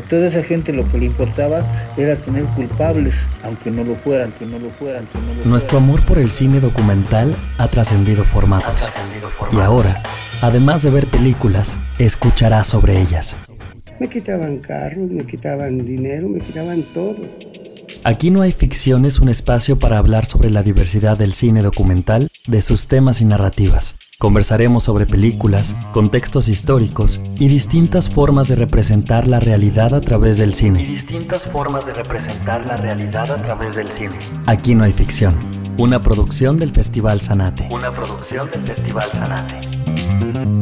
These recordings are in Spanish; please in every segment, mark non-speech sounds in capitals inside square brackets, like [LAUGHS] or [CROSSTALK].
A toda esa gente lo que le importaba era tener culpables, aunque no lo fueran, que no lo fueran, que no lo Nuestro amor por el cine documental ha trascendido formatos. Y ahora, además de ver películas, escucharás sobre ellas. Me quitaban carros, me quitaban dinero, me quitaban todo. Aquí no hay ficción es un espacio para hablar sobre la diversidad del cine documental, de sus temas y narrativas. Conversaremos sobre películas, contextos históricos y distintas formas de representar la realidad a través del cine. Y distintas formas de representar la realidad a través del cine. Aquí no hay ficción. Una producción del Festival Sanate. Una producción del Festival Sanate.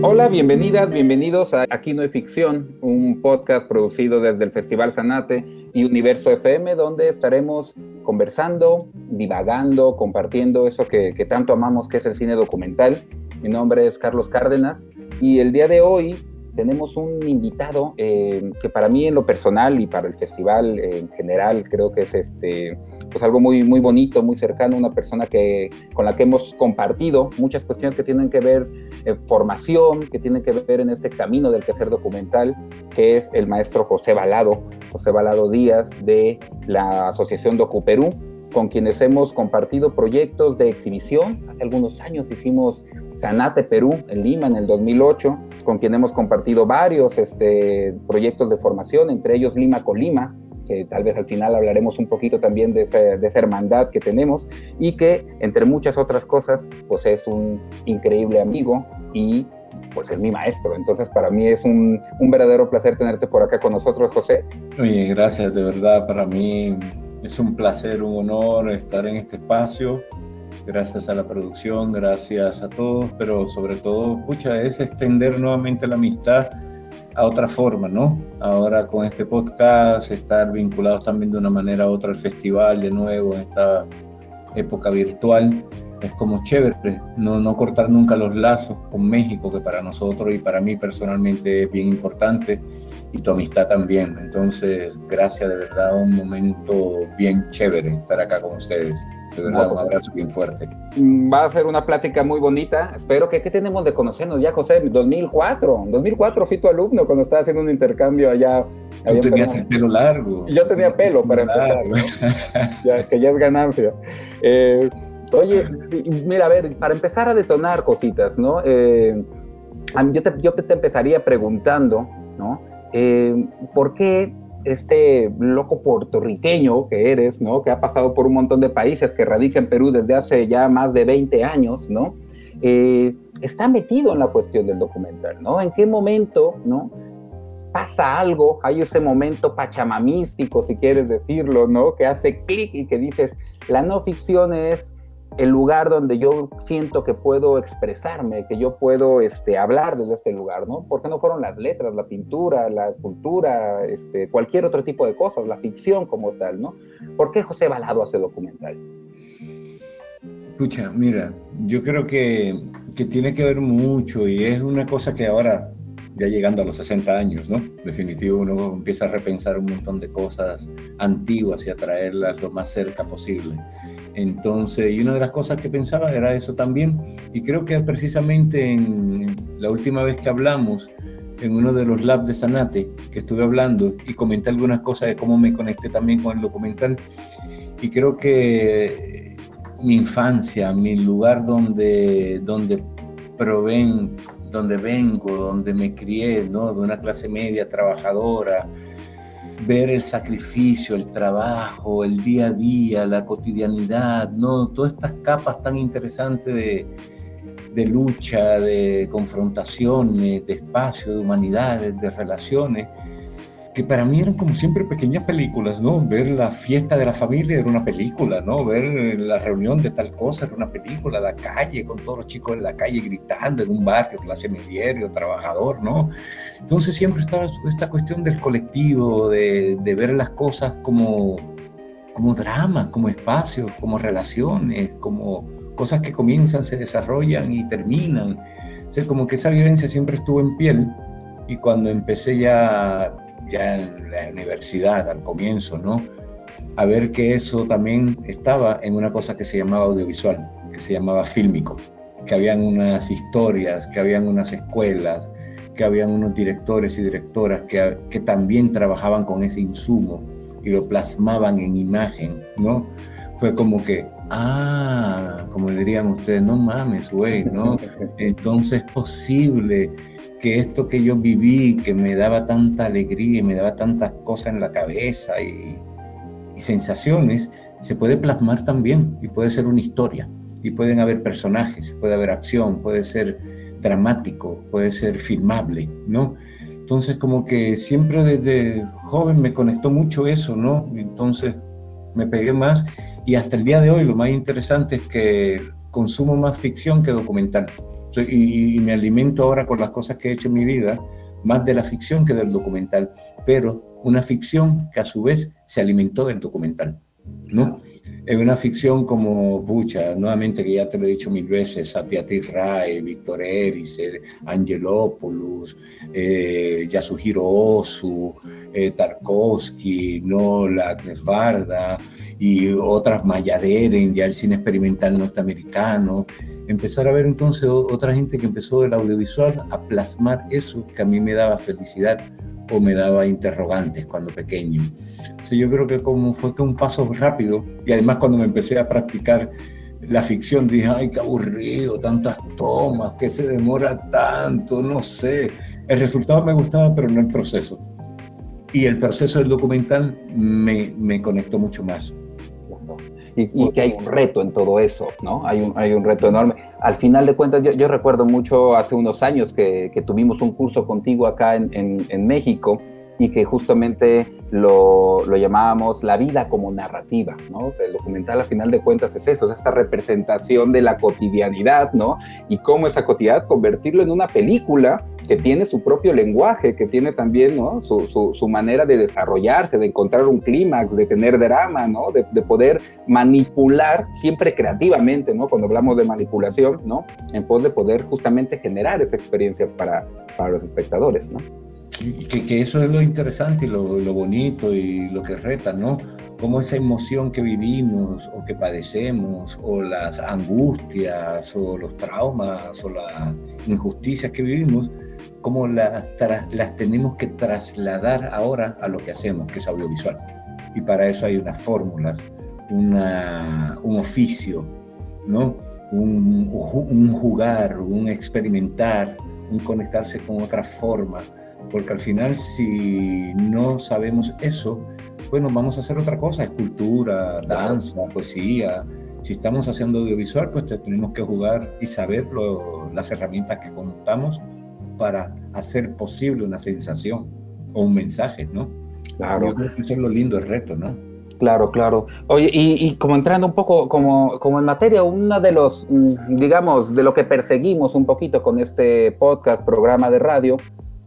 Hola, bienvenidas, bienvenidos a Aquí no hay ficción, un podcast producido desde el Festival Sanate y Universo FM, donde estaremos conversando, divagando, compartiendo eso que, que tanto amamos, que es el cine documental. Mi nombre es Carlos Cárdenas y el día de hoy tenemos un invitado eh, que para mí en lo personal y para el festival en general creo que es este, pues algo muy, muy bonito, muy cercano, una persona que, con la que hemos compartido muchas cuestiones que tienen que ver eh, formación, que tienen que ver en este camino del quehacer documental, que es el maestro José Balado, José Balado Díaz de la Asociación Docu Perú con quienes hemos compartido proyectos de exhibición. Hace algunos años hicimos Sanate Perú en Lima en el 2008, con quien hemos compartido varios este, proyectos de formación, entre ellos Lima con Lima, que tal vez al final hablaremos un poquito también de, esa hermandad que tenemos y que entre muchas otras cosas pues es un increíble amigo y pues es mi maestro. Entonces para mí es un, un verdadero placer tenerte por acá con nosotros, José. Oye, gracias, de verdad, para mí es un placer, un honor estar en este espacio. Gracias a la producción, gracias a todos, pero sobre todo, pucha, es extender nuevamente la amistad a otra forma, ¿no? Ahora con este podcast, estar vinculados también de una manera u otra al festival de nuevo en esta época virtual, es como chévere, no, no cortar nunca los lazos con México, que para nosotros y para mí personalmente es bien importante y tu amistad también. Entonces, gracias de verdad, un momento bien chévere estar acá con ustedes. De verdad, un pues, abrazo bien fuerte. Va a ser una plática muy bonita. Espero que, ¿qué tenemos de conocernos ya, José? 2004. 2004 fui tu alumno cuando estaba haciendo un intercambio allá. Tú tenías el pelo largo. Yo tenía pelo para empezar, ya, que ya es ganancia. Eh, oye, mira, a ver, para empezar a detonar cositas, ¿no? Eh, yo, te, yo te empezaría preguntando, ¿no? Eh, ¿por qué este loco puertorriqueño que eres, ¿no? Que ha pasado por un montón de países, que radica en Perú desde hace ya más de 20 años, ¿no? Eh, está metido en la cuestión del documental, ¿no? ¿En qué momento, ¿no? Pasa algo, hay ese momento pachamamístico, si quieres decirlo, ¿no? Que hace clic y que dices, la no ficción es el lugar donde yo siento que puedo expresarme, que yo puedo este, hablar desde este lugar, ¿no? Porque no fueron las letras, la pintura, la escultura, este, cualquier otro tipo de cosas, la ficción como tal, ¿no? ¿Por qué José Balado hace documental? Escucha, mira, yo creo que, que tiene que ver mucho y es una cosa que ahora, ya llegando a los 60 años, ¿no? Definitivo, uno empieza a repensar un montón de cosas antiguas y a traerlas lo más cerca posible. Entonces, y una de las cosas que pensaba era eso también, y creo que precisamente en la última vez que hablamos, en uno de los labs de Sanate, que estuve hablando y comenté algunas cosas de cómo me conecté también con el documental, y creo que mi infancia, mi lugar donde, donde proveen, donde vengo, donde me crié, ¿no? de una clase media trabajadora, ver el sacrificio, el trabajo, el día a día, la cotidianidad, ¿no? Todas estas capas tan interesantes de, de lucha, de confrontaciones, de espacio, de humanidades, de relaciones, que para mí eran como siempre pequeñas películas, ¿no? Ver la fiesta de la familia era una película, ¿no? Ver la reunión de tal cosa era una película, la calle con todos los chicos en la calle gritando en un barrio, clase mediero, trabajador, ¿no? Entonces siempre estaba esta cuestión del colectivo, de, de ver las cosas como, como dramas, como espacios, como relaciones, como cosas que comienzan, se desarrollan y terminan. O sea, como que esa vivencia siempre estuvo en piel y cuando empecé ya ya en la universidad al comienzo, ¿no? a ver que eso también estaba en una cosa que se llamaba audiovisual, que se llamaba fílmico, que habían unas historias, que habían unas escuelas, que habían unos directores y directoras que, que también trabajaban con ese insumo y lo plasmaban en imagen, ¿no? Fue como que, ah, como dirían ustedes, no mames, güey, ¿no? [LAUGHS] Entonces es posible que esto que yo viví, que me daba tanta alegría y me daba tantas cosas en la cabeza y, sensaciones, se puede plasmar también y puede ser una historia y pueden haber personajes, puede haber acción, puede ser dramático, puede ser filmable, ¿no? Entonces como que siempre desde joven me conectó mucho eso, ¿no? Entonces me pegué más y hasta el día de hoy lo más interesante es que consumo más ficción que documental. Y, me alimento ahora con las cosas que he hecho en mi vida, más de la ficción que del documental, pero una ficción que a su vez se alimentó del documental, ¿no? Es una ficción como, pucha, nuevamente que ya te lo he dicho mil veces, Satyajit Ray, Víctor Eris, eh, Angelopoulos, eh, Yasuhiro Ozu, eh, Tarkovsky, Nola, Varda y otras Mayaderen, ya el cine experimental norteamericano. Empezar a ver entonces otra gente que empezó del audiovisual a plasmar eso que a mí me daba felicidad o me daba interrogantes cuando pequeño. Sí, yo creo que como fue que un paso rápido y además cuando me empecé a practicar la ficción dije, ay, qué aburrido, tantas tomas, que se demora tanto, no sé. El resultado me gustaba, pero no el proceso. Y el proceso del documental me, me conectó mucho más. Y, que hay un reto en todo eso, ¿no? Hay un, hay un reto enorme. Al final de cuentas, yo, yo recuerdo mucho hace unos años que, que, tuvimos un curso contigo acá en, en, en México y que justamente lo, lo, llamábamos la vida como narrativa, ¿no? O sea, el documental a final de cuentas es eso, es esa representación de la cotidianidad, ¿no? Y cómo esa cotidianidad convertirlo en una película que tiene su propio lenguaje, que tiene también ¿no? su, su, su, manera de desarrollarse, de encontrar un clímax, de tener drama, ¿no? De, de, poder manipular siempre creativamente, ¿no? Cuando hablamos de manipulación, ¿no? En pos de poder justamente generar esa experiencia para, para los espectadores, ¿no? Que, que, eso es lo interesante y lo, lo, bonito y lo que reta, ¿no? Cómo esa emoción que vivimos o que padecemos, o las angustias, o los traumas, o las injusticias que vivimos, cómo las, las tenemos que trasladar ahora a lo que hacemos, que es audiovisual. Y para eso hay unas fórmulas, una, un oficio, ¿no? Un, un jugar, un experimentar, un conectarse con otra forma porque al final si no sabemos eso, bueno, vamos a hacer otra cosa, escultura, danza, poesía. Si estamos haciendo audiovisual, pues tenemos que jugar y saber lo, las herramientas que contamos para hacer posible una sensación o un mensaje, ¿no? Claro. Yo creo que eso es lo lindo, el reto, ¿no? Claro, claro. Oye, y, y, como entrando un poco como, como en materia, uno de los, mm, digamos, de lo que perseguimos un poquito con este podcast, programa de radio,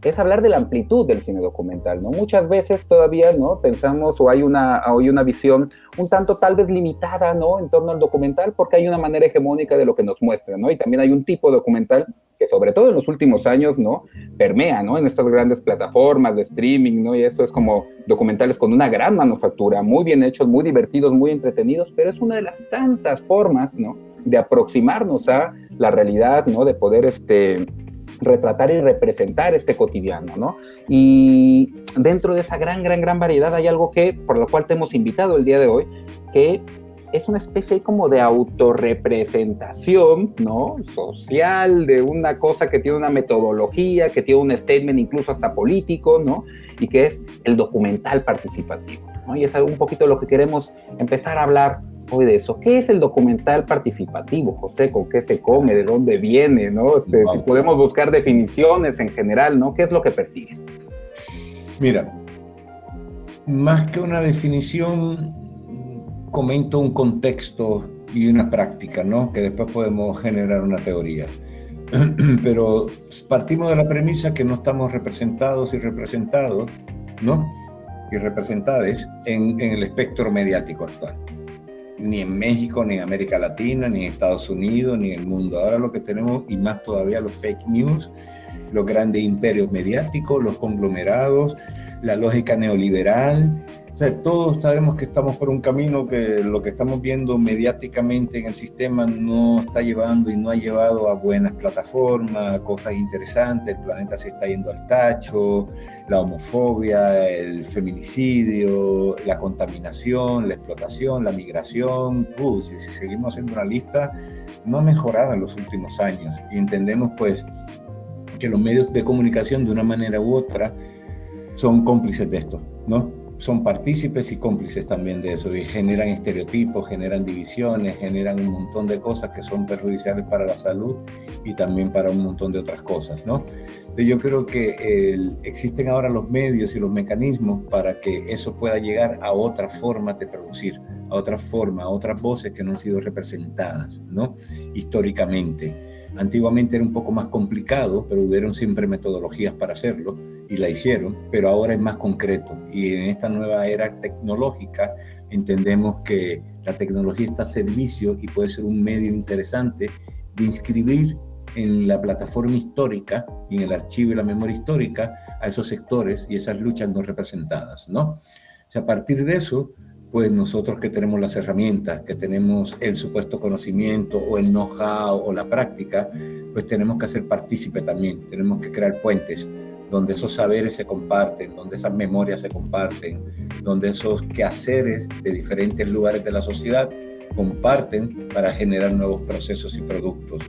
es hablar de la amplitud del cine documental, ¿no? Muchas veces todavía, ¿no? Pensamos o hay una, hay una visión un tanto tal vez limitada, ¿no? En torno al documental porque hay una manera hegemónica de lo que nos muestra, ¿no? Y también hay un tipo documental que sobre todo en los últimos años, ¿no? Permea, ¿no? En estas grandes plataformas de streaming, ¿no? Y eso es como documentales con una gran manufactura, muy bien hechos, muy divertidos, muy entretenidos, pero es una de las tantas formas, ¿no? De aproximarnos a la realidad, ¿no? De poder, este retratar y representar este cotidiano, ¿no? Y dentro de esa gran, gran, gran variedad hay algo que, por lo cual te hemos invitado el día de hoy, que es una especie como de autorrepresentación, ¿no? Social de una cosa que tiene una metodología, que tiene un statement incluso hasta político, ¿no? Y que es el documental participativo, ¿no? Y es un poquito lo que queremos empezar a hablar de eso. ¿Qué es el documental participativo, José? ¿Con qué se come? ¿De dónde viene? ¿no? Este, wow. Si podemos buscar definiciones en general, ¿no? ¿Qué es lo que persigue? Mira, más que una definición, comento un contexto y una práctica, ¿no? Que después podemos generar una teoría. [CLEARS THROAT] Pero partimos de la premisa que no estamos representados y representados, ¿no? Y representadas en, en el espectro mediático actual ni en México, ni en América Latina, ni en Estados Unidos, ni en el mundo. Ahora lo que tenemos, y más todavía los fake news, los grandes imperios mediáticos, los conglomerados, la lógica neoliberal, O todos sabemos que estamos por un camino que lo que estamos viendo mediáticamente en el sistema no está llevando y no ha llevado a buenas plataformas, cosas interesantes, el planeta se está yendo al tacho, la homofobia, el feminicidio, la contaminación, la explotación, la migración, si, si seguimos haciendo una lista, no ha mejorado en los últimos años. Y entendemos pues que los medios de comunicación de una manera u otra son cómplices de esto, ¿no? Son partícipes y cómplices también de eso y generan estereotipos, generan divisiones, generan un montón de cosas que son perjudiciales para la salud y también para un montón de otras cosas, ¿no? Yo creo que existen ahora los medios y los mecanismos para que eso pueda llegar a otra forma de producir, a otra forma, a otras voces que no han sido representadas, ¿no? Históricamente. Antiguamente era un poco más complicado, pero hubieron siempre metodologías para hacerlo y la hicieron, pero ahora es más concreto. Y en esta nueva era tecnológica entendemos que la tecnología está a servicio y puede ser un medio interesante de inscribir en la plataforma histórica y en el archivo y la memoria histórica a esos sectores y esas luchas no representadas, ¿no? O sea, a partir de eso, pues nosotros que tenemos las herramientas, que tenemos el supuesto conocimiento o el know-how o la práctica, pues tenemos que hacer partícipe también, tenemos que crear puentes donde esos saberes se comparten, donde esas memorias se comparten, donde esos quehaceres de diferentes lugares de la sociedad comparten para generar nuevos procesos y productos.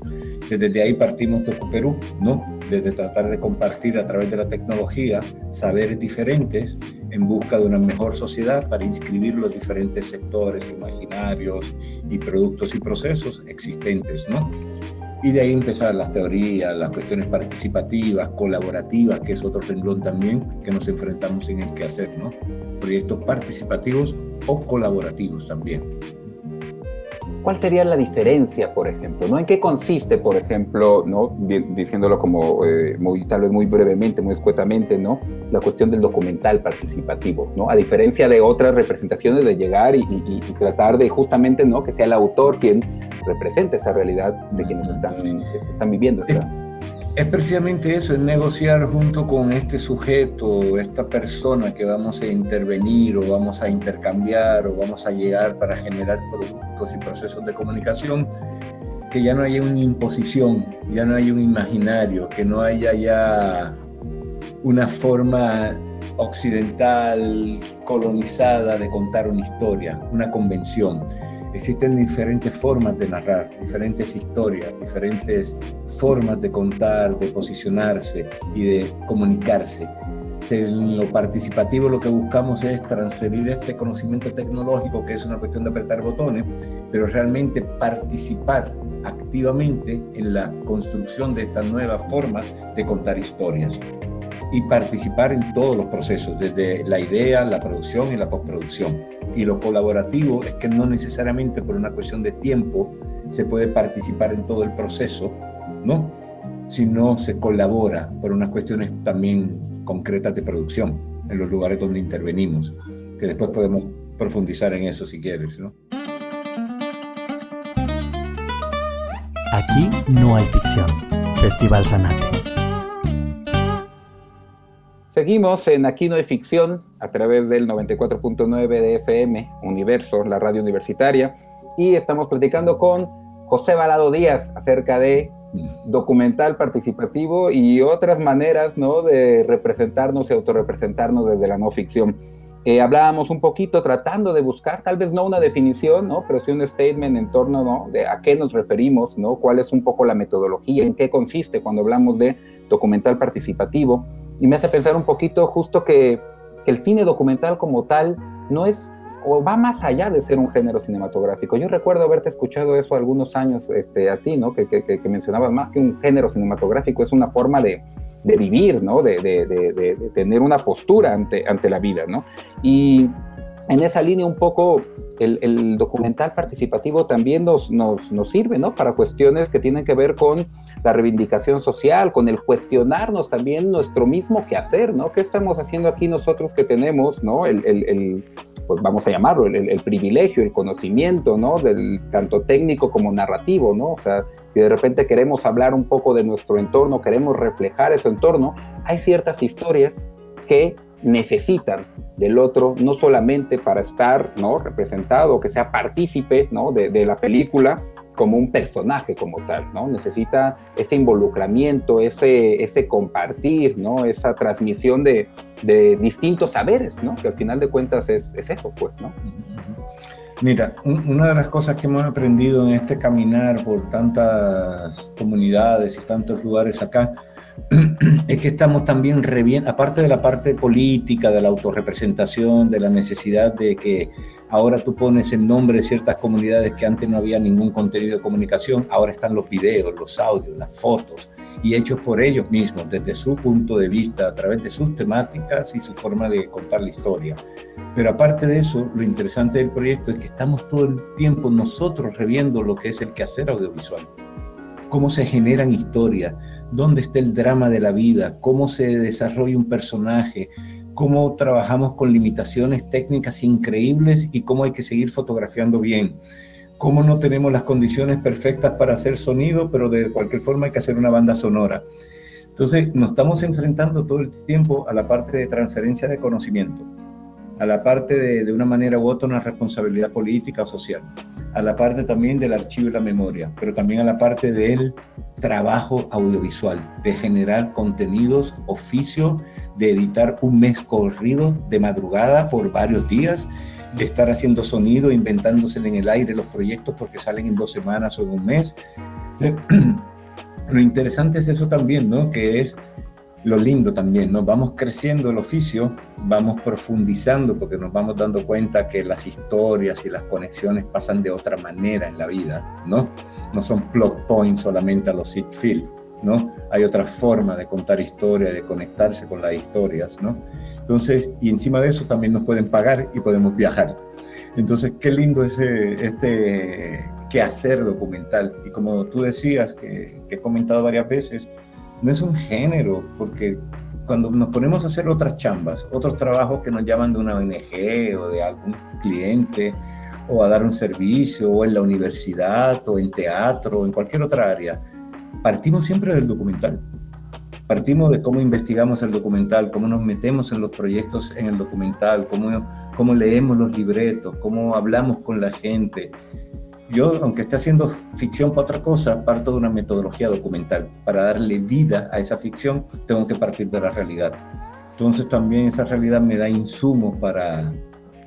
Desde ahí partimos Toco Perú, ¿no? Desde tratar de compartir a través de la tecnología saberes diferentes en busca de una mejor sociedad para inscribir los diferentes sectores, imaginarios y productos y procesos existentes, ¿no? Y de ahí empezar las teorías, las cuestiones participativas, colaborativas, que es otro renglón también que nos enfrentamos en el quehacer, ¿no? Proyectos participativos o colaborativos también. ¿Cuál sería la diferencia, por ejemplo? ¿no? ¿En qué consiste, por ejemplo, ¿no? diciéndolo como eh, muy, tal vez muy brevemente, muy escuetamente, ¿no? la cuestión del documental participativo? ¿no? A diferencia de otras representaciones de llegar y, tratar de justamente ¿no? que sea el autor quien represente esa realidad de quienes están, están viviendo. Es precisamente eso, es negociar junto con este sujeto, esta persona que vamos a intervenir o vamos a intercambiar o vamos a llegar para generar productos y procesos de comunicación, que ya no haya una imposición, ya no haya un imaginario, que no haya ya una forma occidental colonizada de contar una historia, una convención Existen diferentes formas de narrar, diferentes historias, diferentes formas de contar, de posicionarse y de comunicarse. En lo participativo lo que buscamos es transferir este conocimiento tecnológico, que es una cuestión de apretar botones, pero realmente participar activamente en la construcción de esta nueva forma de contar historias y participar en todos los procesos, desde la idea, la producción y la postproducción. Y lo colaborativo es que no necesariamente por una cuestión de tiempo se puede participar en todo el proceso, ¿no? Sino se colabora por unas cuestiones también concretas de producción en los lugares donde intervenimos, que después podemos profundizar en eso si quieres, ¿no? Aquí no hay ficción. Festival Sanate. Seguimos en Aquí no hay ficción a través del 94.9 de FM, Universo, la radio universitaria, y estamos platicando con José Balado Díaz acerca de documental participativo y otras maneras ¿no? de representarnos y autorrepresentarnos desde la no ficción. Eh, hablábamos un poquito tratando de buscar, tal vez no una definición, ¿no? pero sí un statement en torno ¿no? de a qué nos referimos, ¿no? cuál es un poco la metodología, en qué consiste cuando hablamos de documental participativo y me hace pensar un poquito justo que, el cine documental como tal no es o va más allá de ser un género cinematográfico. Yo recuerdo haberte escuchado eso algunos años este, a ti, ¿no? Que, que, mencionabas más que un género cinematográfico, es una forma de, de vivir, ¿no? De, de, de, tener una postura ante, ante la vida, ¿no? Y en esa línea un poco el, documental participativo también nos, nos, nos, sirve, ¿no? Para cuestiones que tienen que ver con la reivindicación social, con el cuestionarnos también nuestro mismo quehacer, ¿no? ¿Qué estamos haciendo aquí nosotros que tenemos, ¿no? El, el, pues vamos a llamarlo, el, privilegio, el conocimiento, ¿no? Del tanto técnico como narrativo, ¿no? O sea, si de repente queremos hablar un poco de nuestro entorno, queremos reflejar ese entorno, hay ciertas historias que necesitan del otro, no solamente para estar ¿no? representado, que sea partícipe ¿no? de, la película, como un personaje como tal, ¿no? Necesita ese involucramiento, ese, ese compartir, ¿no? Esa transmisión de, distintos saberes, ¿no? Que al final de cuentas es, es eso, pues, ¿no? Mira, una de las cosas que hemos aprendido en este caminar por tantas comunidades y tantos lugares acá, [CLEARS THROAT] [CLEARS THROAT] es que estamos también reviendo, aparte de la parte política, de la autorrepresentación, de la necesidad de que ahora tú pones el nombre de ciertas comunidades que antes no había ningún contenido de comunicación, ahora están los videos, los audios, las fotos, y hechos por ellos mismos, desde su punto de vista, a través de sus temáticas y su forma de contar la historia. Pero aparte de eso, lo interesante del proyecto es que estamos todo el tiempo nosotros reviendo lo que es el quehacer audiovisual, cómo se generan historias, dónde está el drama de la vida, cómo se desarrolla un personaje, cómo trabajamos con limitaciones técnicas increíbles y cómo hay que seguir fotografiando bien, cómo no tenemos las condiciones perfectas para hacer sonido, pero de cualquier forma hay que hacer una banda sonora. Entonces nos estamos enfrentando todo el tiempo a la parte de transferencia de conocimiento, a la parte de, una manera u otra una responsabilidad política o social a la parte también del archivo y la memoria, pero también a la parte del trabajo audiovisual, de generar contenidos, oficio, de editar un mes corrido de madrugada por varios días, de estar haciendo sonido, inventándose en el aire los proyectos porque salen en dos semanas o en un mes. [CLEARS THROAT] Lo interesante es eso también, ¿no? Que es lo lindo también, nos vamos creciendo el oficio, vamos profundizando porque nos vamos dando cuenta que las historias y las conexiones pasan de otra manera en la vida, ¿no? No son plot points solamente a los sit feel, ¿no? Hay otra forma de contar historia, de conectarse con las historias, ¿no? Entonces, y encima de eso también nos pueden pagar y podemos viajar. Entonces, qué lindo ese, este quehacer documental. Y como tú decías, que he comentado varias veces, no es un género, porque cuando nos ponemos a hacer otras chambas, otros trabajos que nos llaman de una ONG o de algún cliente, o a dar un servicio, o en la universidad, o en teatro, o en cualquier otra área, partimos siempre del documental. Partimos de cómo investigamos el documental, cómo nos metemos en los proyectos en el documental, cómo, cómo leemos los libretos, cómo hablamos con la gente, yo, aunque esté haciendo ficción para otra cosa, parto de una metodología documental. Para darle vida a esa ficción, tengo que partir de la realidad. Entonces también esa realidad me da insumos para,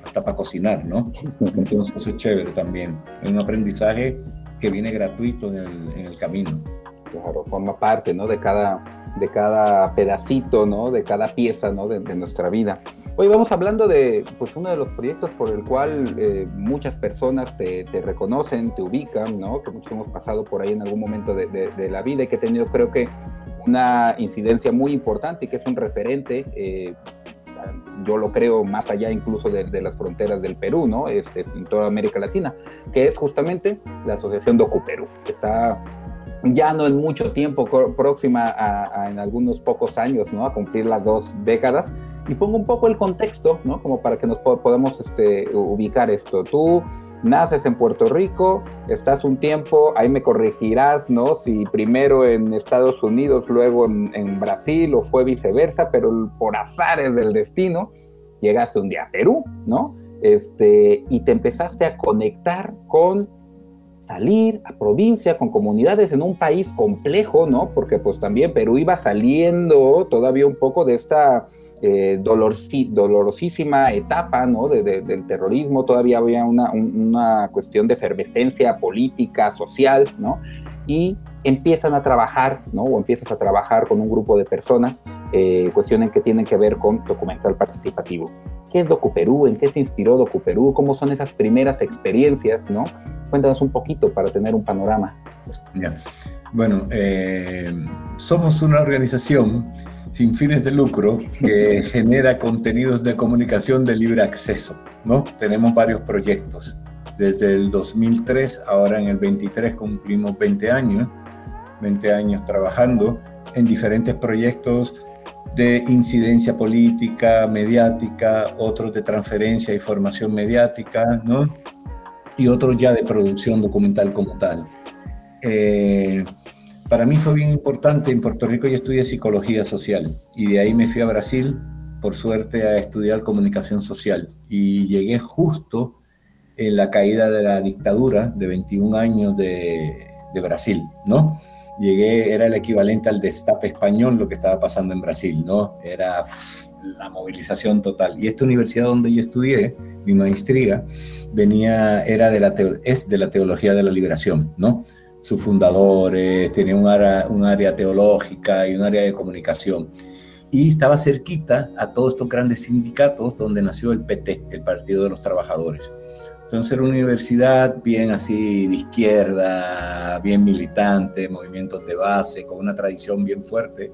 hasta para cocinar, ¿no? Entonces es chévere también. Es un aprendizaje que viene gratuito en el, en el camino. Claro, forma parte, ¿no? De cada, de cada pedacito, ¿no? De cada pieza, ¿no? De, nuestra vida. Hoy vamos hablando de, pues, uno de los proyectos por el cual eh, muchas personas te, te, reconocen, te ubican, ¿no? Que muchos hemos pasado por ahí en algún momento de, de, la vida y que he tenido, creo que, una incidencia muy importante y que es un referente, eh, yo lo creo más allá incluso de, las fronteras del Perú, ¿no? Este, en toda América Latina, que es justamente la Asociación Docu Perú, que está ya no en mucho tiempo, próxima a, en algunos pocos años, ¿no? A cumplir las dos décadas. Y pongo un poco el contexto, ¿no? Como para que nos podamos este, ubicar esto. Tú naces en Puerto Rico, estás un tiempo, ahí me corregirás, ¿no? Si primero en Estados Unidos, luego en, en Brasil o fue viceversa, pero por azares del destino, llegaste un día a Perú, ¿no? Este, y te empezaste a conectar con salir a provincia con comunidades en un país complejo, ¿no? Porque pues también Perú iba saliendo todavía un poco de esta eh, dolorosísima etapa, ¿no? del terrorismo, todavía había una, una, cuestión de efervescencia política, social, ¿no? Y empiezan a trabajar, ¿no? O empiezas a trabajar con un grupo de personas, eh, cuestiones que tienen que ver con documental participativo. ¿Qué es DocuPerú? ¿En qué se inspiró DocuPerú? ¿Cómo son esas primeras experiencias, ¿no? Cuéntanos un poquito para tener un panorama. Bueno, eh, somos una organización sin fines de lucro que [LAUGHS] genera contenidos de comunicación de libre acceso, ¿no? Tenemos varios proyectos. Desde el 2003, ahora en el 23 cumplimos 20 años, 20 años trabajando en diferentes proyectos de incidencia política, mediática, otros de transferencia y formación mediática, ¿no? y otros ya de producción documental como tal. Eh, para mí fue bien importante, en Puerto Rico yo estudié psicología social y de ahí me fui a Brasil por suerte, a estudiar comunicación social y llegué justo en la caída de la dictadura de 21 años de, Brasil, ¿no? Llegué, era el equivalente al destape español lo que estaba pasando en Brasil, ¿no? Era la movilización total. Y esta universidad donde yo estudié, mi maestría, venía, era es de la teología de la liberación, ¿no? Sus fundadores, tenía un área, teológica y un área de comunicación. Y estaba cerquita a todos estos grandes sindicatos donde nació el PT, el Partido de los Trabajadores. Entonces era una universidad bien así de izquierda, bien militante, movimientos de base, con una tradición bien fuerte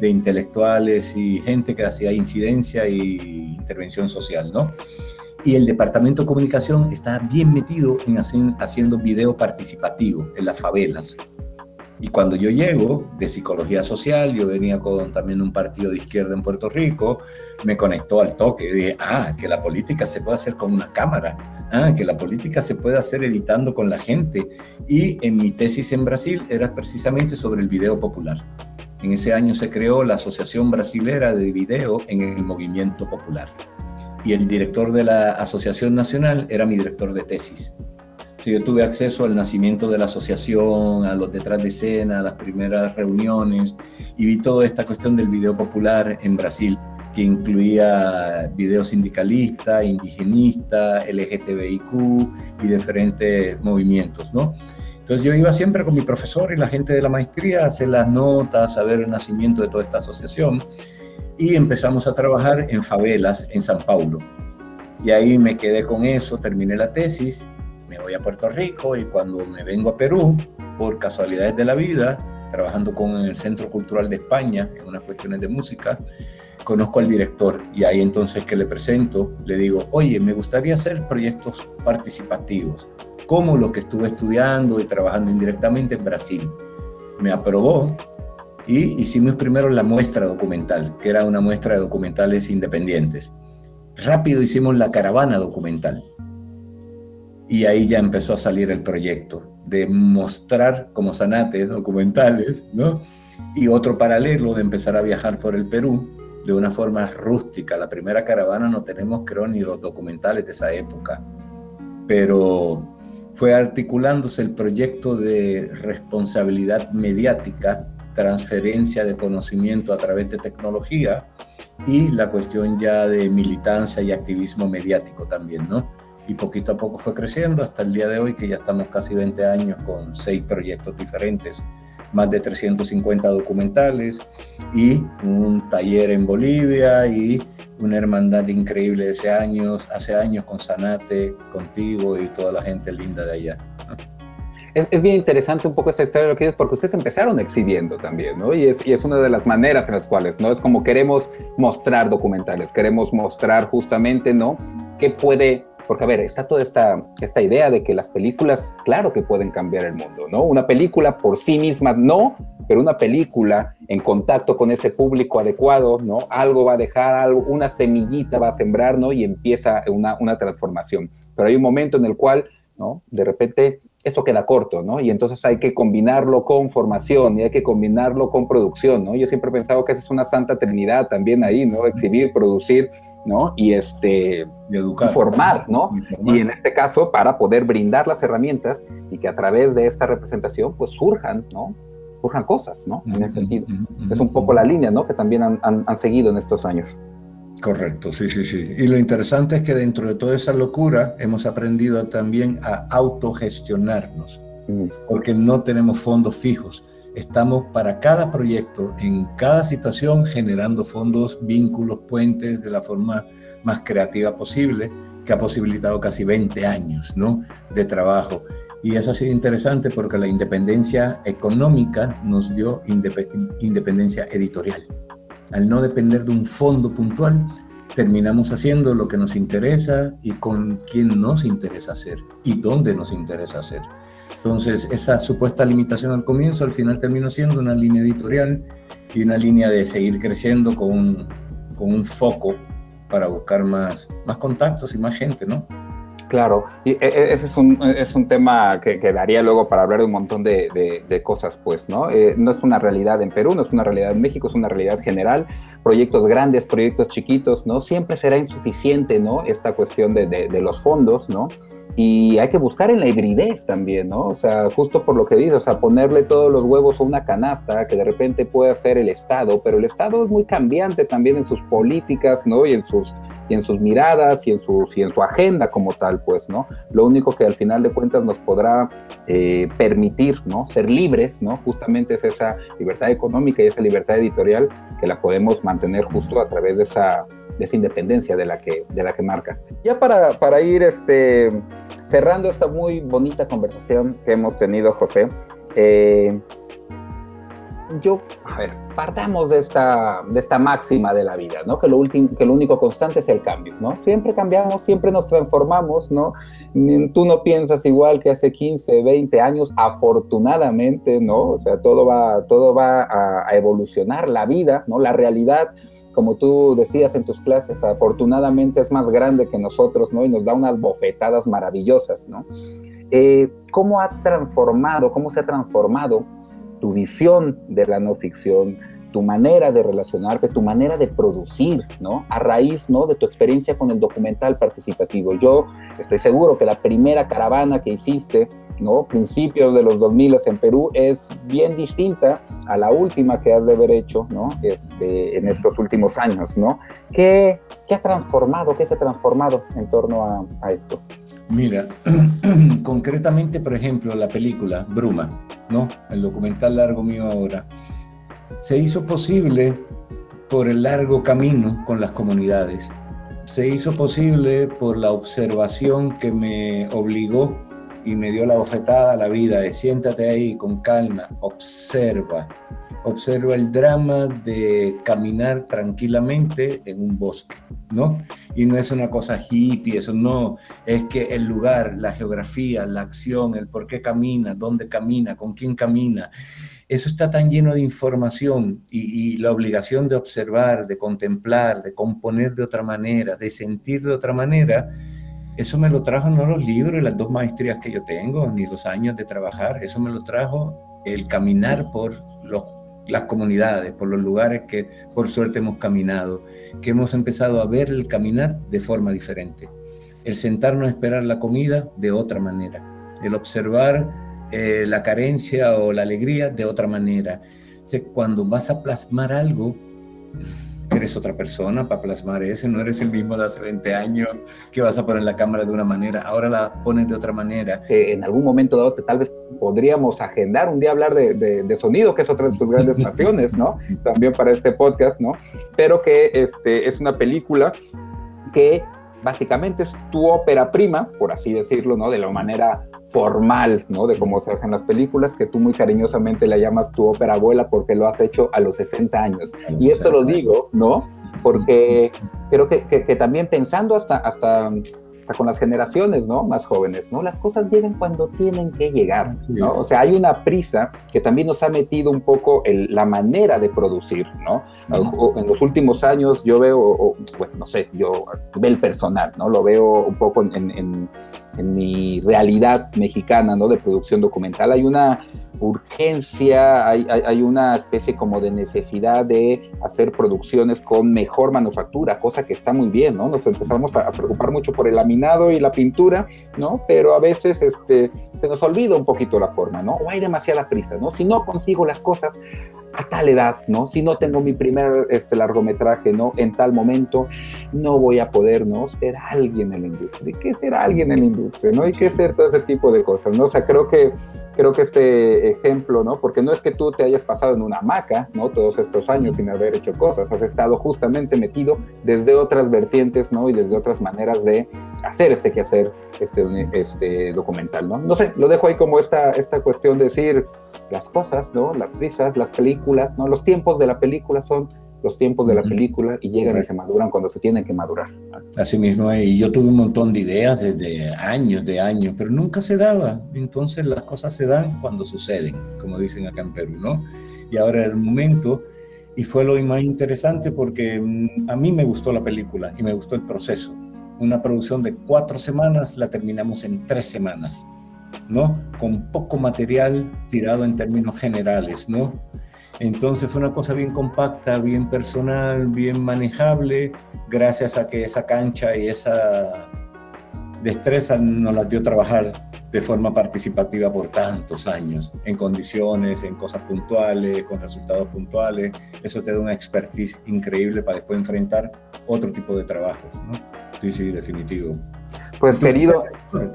de intelectuales y gente que hacía incidencia y intervención social, ¿no? Y el departamento de comunicación está bien metido en haciendo video participativo en las favelas. Y cuando yo llego de psicología social, yo venía con también un partido de izquierda en Puerto Rico, me conectó al toque. Dije, ah, que la política se puede hacer con una cámara, ah, que la política se puede hacer editando con la gente. Y en mi tesis en Brasil era precisamente sobre el video popular. En ese año se creó la Asociación Brasilera de Video en el Movimiento Popular. Y el director de la Asociación Nacional era mi director de tesis. Sí, yo tuve acceso al nacimiento de la asociación, a los detrás de escena, a las primeras reuniones y vi toda esta cuestión del video popular en Brasil, que incluía video sindicalista, indigenista, LGTBIQ y diferentes movimientos, ¿no? Entonces yo iba siempre con mi profesor y la gente de la maestría a hacer las notas, a ver el nacimiento de toda esta asociación y empezamos a trabajar en favelas en San Paulo. Y ahí me quedé con eso, terminé la tesis, me voy a Puerto Rico y cuando me vengo a Perú, por casualidades de la vida, trabajando con el Centro Cultural de España en unas cuestiones de música, conozco al director y ahí entonces que le presento, le digo, oye, me gustaría hacer proyectos participativos como lo que estuve estudiando y trabajando indirectamente en Brasil. Me aprobó y hicimos primero la muestra documental, que era una muestra de documentales independientes. Rápido hicimos la caravana documental. Y ahí ya empezó a salir el proyecto de mostrar como Sanate documentales, ¿no? Y otro paralelo de empezar a viajar por el Perú de una forma rústica. La primera caravana no tenemos, creo, ni los documentales de esa época, pero fue articulándose el proyecto de responsabilidad mediática, transferencia de conocimiento a través de tecnología y la cuestión ya de militancia y activismo mediático también, ¿no? Y poquito a poco fue creciendo hasta el día de hoy que ya estamos casi 20 años con seis proyectos diferentes más de 350 documentales y un taller en Bolivia y una hermandad increíble hace años, hace años con Sanate, contigo y toda la gente linda de allá. Es, bien interesante un poco esta historia de lo que es, porque ustedes empezaron exhibiendo también, ¿no? Y es, y es una de las maneras en las cuales, ¿no? Es como queremos mostrar documentales, queremos mostrar justamente, ¿no? ¿Qué puede porque, a ver, está toda esta, esta idea de que las películas, claro que pueden cambiar el mundo, ¿no? Una película por sí misma, no, pero una película en contacto con ese público adecuado, ¿no? Algo va a dejar, algo, una semillita va a sembrar, ¿no? Y empieza una, una transformación. Pero hay un momento en el cual, ¿no? De repente esto queda corto, ¿no? Y entonces hay que combinarlo con formación y hay que combinarlo con producción, ¿no? Yo siempre he pensado que esa es una santa trinidad también ahí, ¿no? Exhibir, producir, ¿no? Y este, y educar. formar, ¿no? Y, en este caso, para poder brindar las herramientas y que a través de esta representación, pues surjan, ¿no? Surjan cosas, ¿no? En ese sentido. Es un poco la línea, ¿no? Que también han, han seguido en estos años. Correcto, sí, sí, sí. Y lo interesante es que dentro de toda esa locura hemos aprendido también a autogestionarnos, mm. porque no tenemos fondos fijos. Estamos para cada proyecto, en cada situación, generando fondos, vínculos, puentes de la forma más creativa posible, que ha posibilitado casi 20 años ¿no? de trabajo. Y eso ha sido interesante porque la independencia económica nos dio independencia editorial al no depender de un fondo puntual, terminamos haciendo lo que nos interesa y con quién nos interesa hacer y dónde nos interesa hacer. Entonces, esa supuesta limitación al comienzo, al final terminó siendo una línea editorial y una línea de seguir creciendo con un, con un foco para buscar más, más contactos y más gente, ¿no? Claro, y e, e, ese es un, es un tema que, daría luego para hablar de un montón de, de, cosas, pues, ¿no? Eh, no es una realidad en Perú, no es una realidad en México, es una realidad general. Proyectos grandes, proyectos chiquitos, ¿no? Siempre será insuficiente, ¿no? Esta cuestión de, de los fondos, ¿no? Y hay que buscar en la hibridez también, ¿no? O sea, justo por lo que dices, o sea, ponerle todos los huevos a una canasta que de repente puede ser el Estado, pero el Estado es muy cambiante también en sus políticas, ¿no? Y en sus, y en sus miradas y en, su, y en su agenda como tal, pues, ¿no? Lo único que al final de cuentas nos podrá eh, permitir, ¿no? Ser libres, ¿no? Justamente es esa libertad económica y esa libertad editorial que la podemos mantener justo a través de esa de esa independencia de la que, de la que marcas. Ya para, para ir este, cerrando esta muy bonita conversación que hemos tenido, José, eh, yo, a ver, partamos de esta, de esta máxima de la vida, ¿no? Que lo, último, que lo único constante es el cambio, ¿no? Siempre cambiamos, siempre nos transformamos, ¿no? Tú no piensas igual que hace 15, 20 años, afortunadamente, ¿no? O sea, todo va, todo va a, evolucionar, la vida, ¿no? La realidad como tú decías en tus clases, afortunadamente es más grande que nosotros, ¿no? Y nos da unas bofetadas maravillosas, ¿no? Eh, ¿Cómo ha transformado, cómo se ha transformado tu visión de la no ficción, tu manera de relacionarte, tu manera de producir, ¿no? A raíz, ¿no? De tu experiencia con el documental participativo. Yo estoy seguro que la primera caravana que hiciste ¿no? Principios de los 2000 en Perú es bien distinta a la última que has de haber hecho, ¿no? Este, en estos últimos años, ¿no? ¿Qué, ¿Qué, ha transformado, qué se ha transformado en torno a, a esto? Mira, [CLEARS THROAT] concretamente, por ejemplo, la película Bruma, ¿no? El documental largo mío ahora, se hizo posible por el largo camino con las comunidades. Se hizo posible por la observación que me obligó y me dio la bofetada a la vida de siéntate ahí con calma, observa, observa el drama de caminar tranquilamente en un bosque, ¿no? Y no es una cosa hippie, eso no, es que el lugar, la geografía, la acción, el por qué camina, dónde camina, con quién camina, eso está tan lleno de información y, y, la obligación de observar, de contemplar, de componer de otra manera, de sentir de otra manera, eso me lo trajo no los libros y las dos maestrías que yo tengo, ni los años de trabajar, eso me lo trajo el caminar por los, las comunidades, por los lugares que por suerte hemos caminado, que hemos empezado a ver el caminar de forma diferente, el sentarnos a esperar la comida de otra manera, el observar eh, la carencia o la alegría de otra manera. cuando vas a plasmar algo, eres otra persona para plasmar eso, no eres el mismo de hace 20 años que vas a poner la cámara de una manera, ahora la pones de otra manera. en algún momento dado, tal vez podríamos agendar un día hablar de, de, sonido, que es otra de tus grandes [LAUGHS] pasiones, ¿no? También para este podcast, ¿no? Pero que este, es una película que básicamente es tu ópera prima, por así decirlo, ¿no? De la manera formal, ¿no? De cómo se hacen las películas, que tú muy cariñosamente la llamas tu ópera abuela porque lo has hecho a los 60 años. Y esto lo digo, ¿no? Porque creo que, que, también pensando hasta, hasta, con las generaciones, ¿no? Más jóvenes, ¿no? Las cosas llegan cuando tienen que llegar, ¿no? O sea, hay una prisa que también nos ha metido un poco el, la manera de producir, ¿no? En los últimos años yo veo, bueno, no sé, yo veo el personal, ¿no? Lo veo un poco en en mi realidad mexicana, ¿no? De producción documental, hay una urgencia, hay, hay, una especie como de necesidad de hacer producciones con mejor manufactura, cosa que está muy bien, ¿no? Nos empezamos a, preocupar mucho por el laminado y la pintura, ¿no? Pero a veces este, se nos olvida un poquito la forma, ¿no? O hay demasiada prisa, ¿no? Si no consigo las cosas, a tal edad, ¿no? Si no tengo mi primer este, largometraje, ¿no? En tal momento, no voy a poder, ¿no? Ser alguien en la industria. ¿Y qué ser alguien en la industria, no? Y qué ser todo ese tipo de cosas, ¿no? O sea, creo que, creo que este ejemplo, ¿no? Porque no es que tú te hayas pasado en una hamaca, ¿no? Todos estos años sin haber hecho cosas, has estado justamente metido desde otras vertientes, ¿no? Y desde otras maneras de hacer este quehacer, este, este documental, ¿no? No sé, lo dejo ahí como esta, esta cuestión de decir, las cosas, ¿no? Las prisas, las películas, ¿no? Los tiempos de la película son los tiempos de la película y llegan y se maduran cuando se tienen que madurar. Así mismo, y yo tuve un montón de ideas desde años, de años, pero nunca se daba. Entonces las cosas se dan cuando suceden, como dicen acá en Perú, ¿no? Y ahora era el momento, y fue lo más interesante porque mm, a mí me gustó la película y me gustó el proceso. una producción de cuatro semanas la terminamos en tres semanas, ¿no? Con poco material tirado en términos generales, ¿no? Entonces fue una cosa bien compacta, bien personal, bien manejable, gracias a que esa cancha y esa destreza nos la dio trabajar de forma participativa por tantos años, en condiciones, en cosas puntuales, con resultados puntuales. Eso te da una expertise increíble para después enfrentar otro tipo de trabajos. ¿no? Sí, sí, definitivo. Pues querido.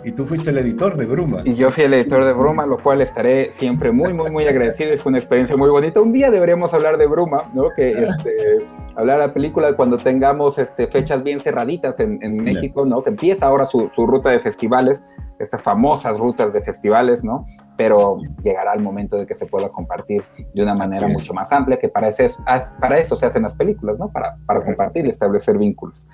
y tú fuiste el editor de Bruma. Y yo fui el editor de Bruma, lo cual estaré siempre muy, muy, muy agradecido. Fue una experiencia muy bonita. Un día deberíamos hablar de Bruma, ¿no? Que este, hablar de la película cuando tengamos este, fechas bien cerraditas en, México, ¿no? Que empieza ahora su, su, ruta de festivales, estas famosas rutas de festivales, ¿no? Pero llegará el momento de que se pueda compartir de una manera mucho más amplia, que para eso, para eso se hacen las películas, ¿no? Para, para compartir y establecer vínculos.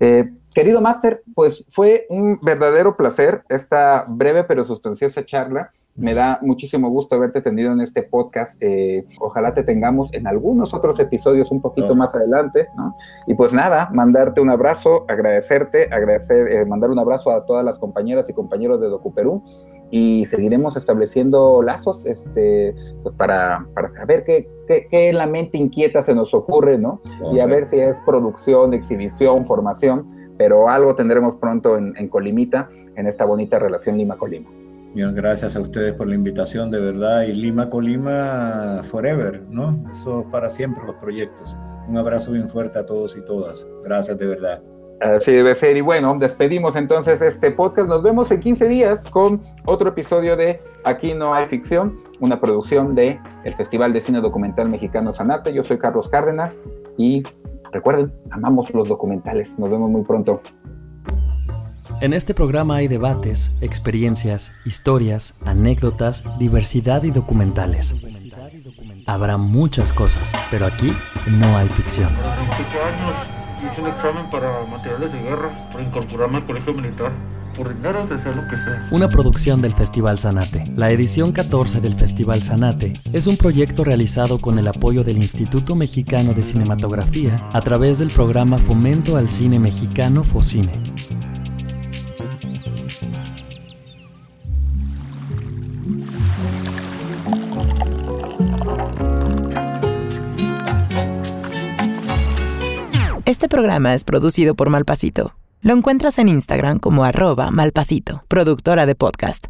Eh, querido Máster, pues fue un verdadero placer esta breve pero sustanciosa charla. Me da muchísimo gusto haberte tenido en este podcast. Eh, ojalá te tengamos en algunos otros episodios un poquito más adelante, ¿no? Y pues nada, mandarte un abrazo, agradecerte, agradecer, eh, mandar un abrazo a todas las compañeras y compañeros de DocuPerú y seguiremos estableciendo lazos este, pues para, para saber qué, qué, qué, la mente inquieta se nos ocurre, ¿no? Y a ver si es producción, exhibición, formación, pero algo tendremos pronto en, en Colimita, en esta bonita relación Lima-Colima. Bien, gracias a ustedes por la invitación, de verdad, y Lima-Colima forever, ¿no? Eso para siempre los proyectos. Un abrazo bien fuerte a todos y todas. Gracias de verdad. Así debe ser. Y bueno, despedimos entonces este podcast. Nos vemos en 15 días con otro episodio de Aquí no hay ficción, una producción de el Festival de Cine Documental Mexicano Sanate. Yo soy Carlos Cárdenas y recuerden, amamos los documentales. Nos vemos muy pronto. En este programa hay debates, experiencias, historias, anécdotas, diversidad y documentales. Habrá muchas cosas, pero aquí no hay ficción hice un examen para materiales de guerra, por incorporarme al colegio militar. Por dinero lo que sea. Una producción del Festival Sanate. La edición 14 del Festival Sanate es un proyecto realizado con el apoyo del Instituto Mexicano de Cinematografía a través del programa Fomento al Cine Mexicano FOCINE. Este programa es producido por Malpasito. Lo encuentras en Instagram como arroba malpasito, productora de podcast.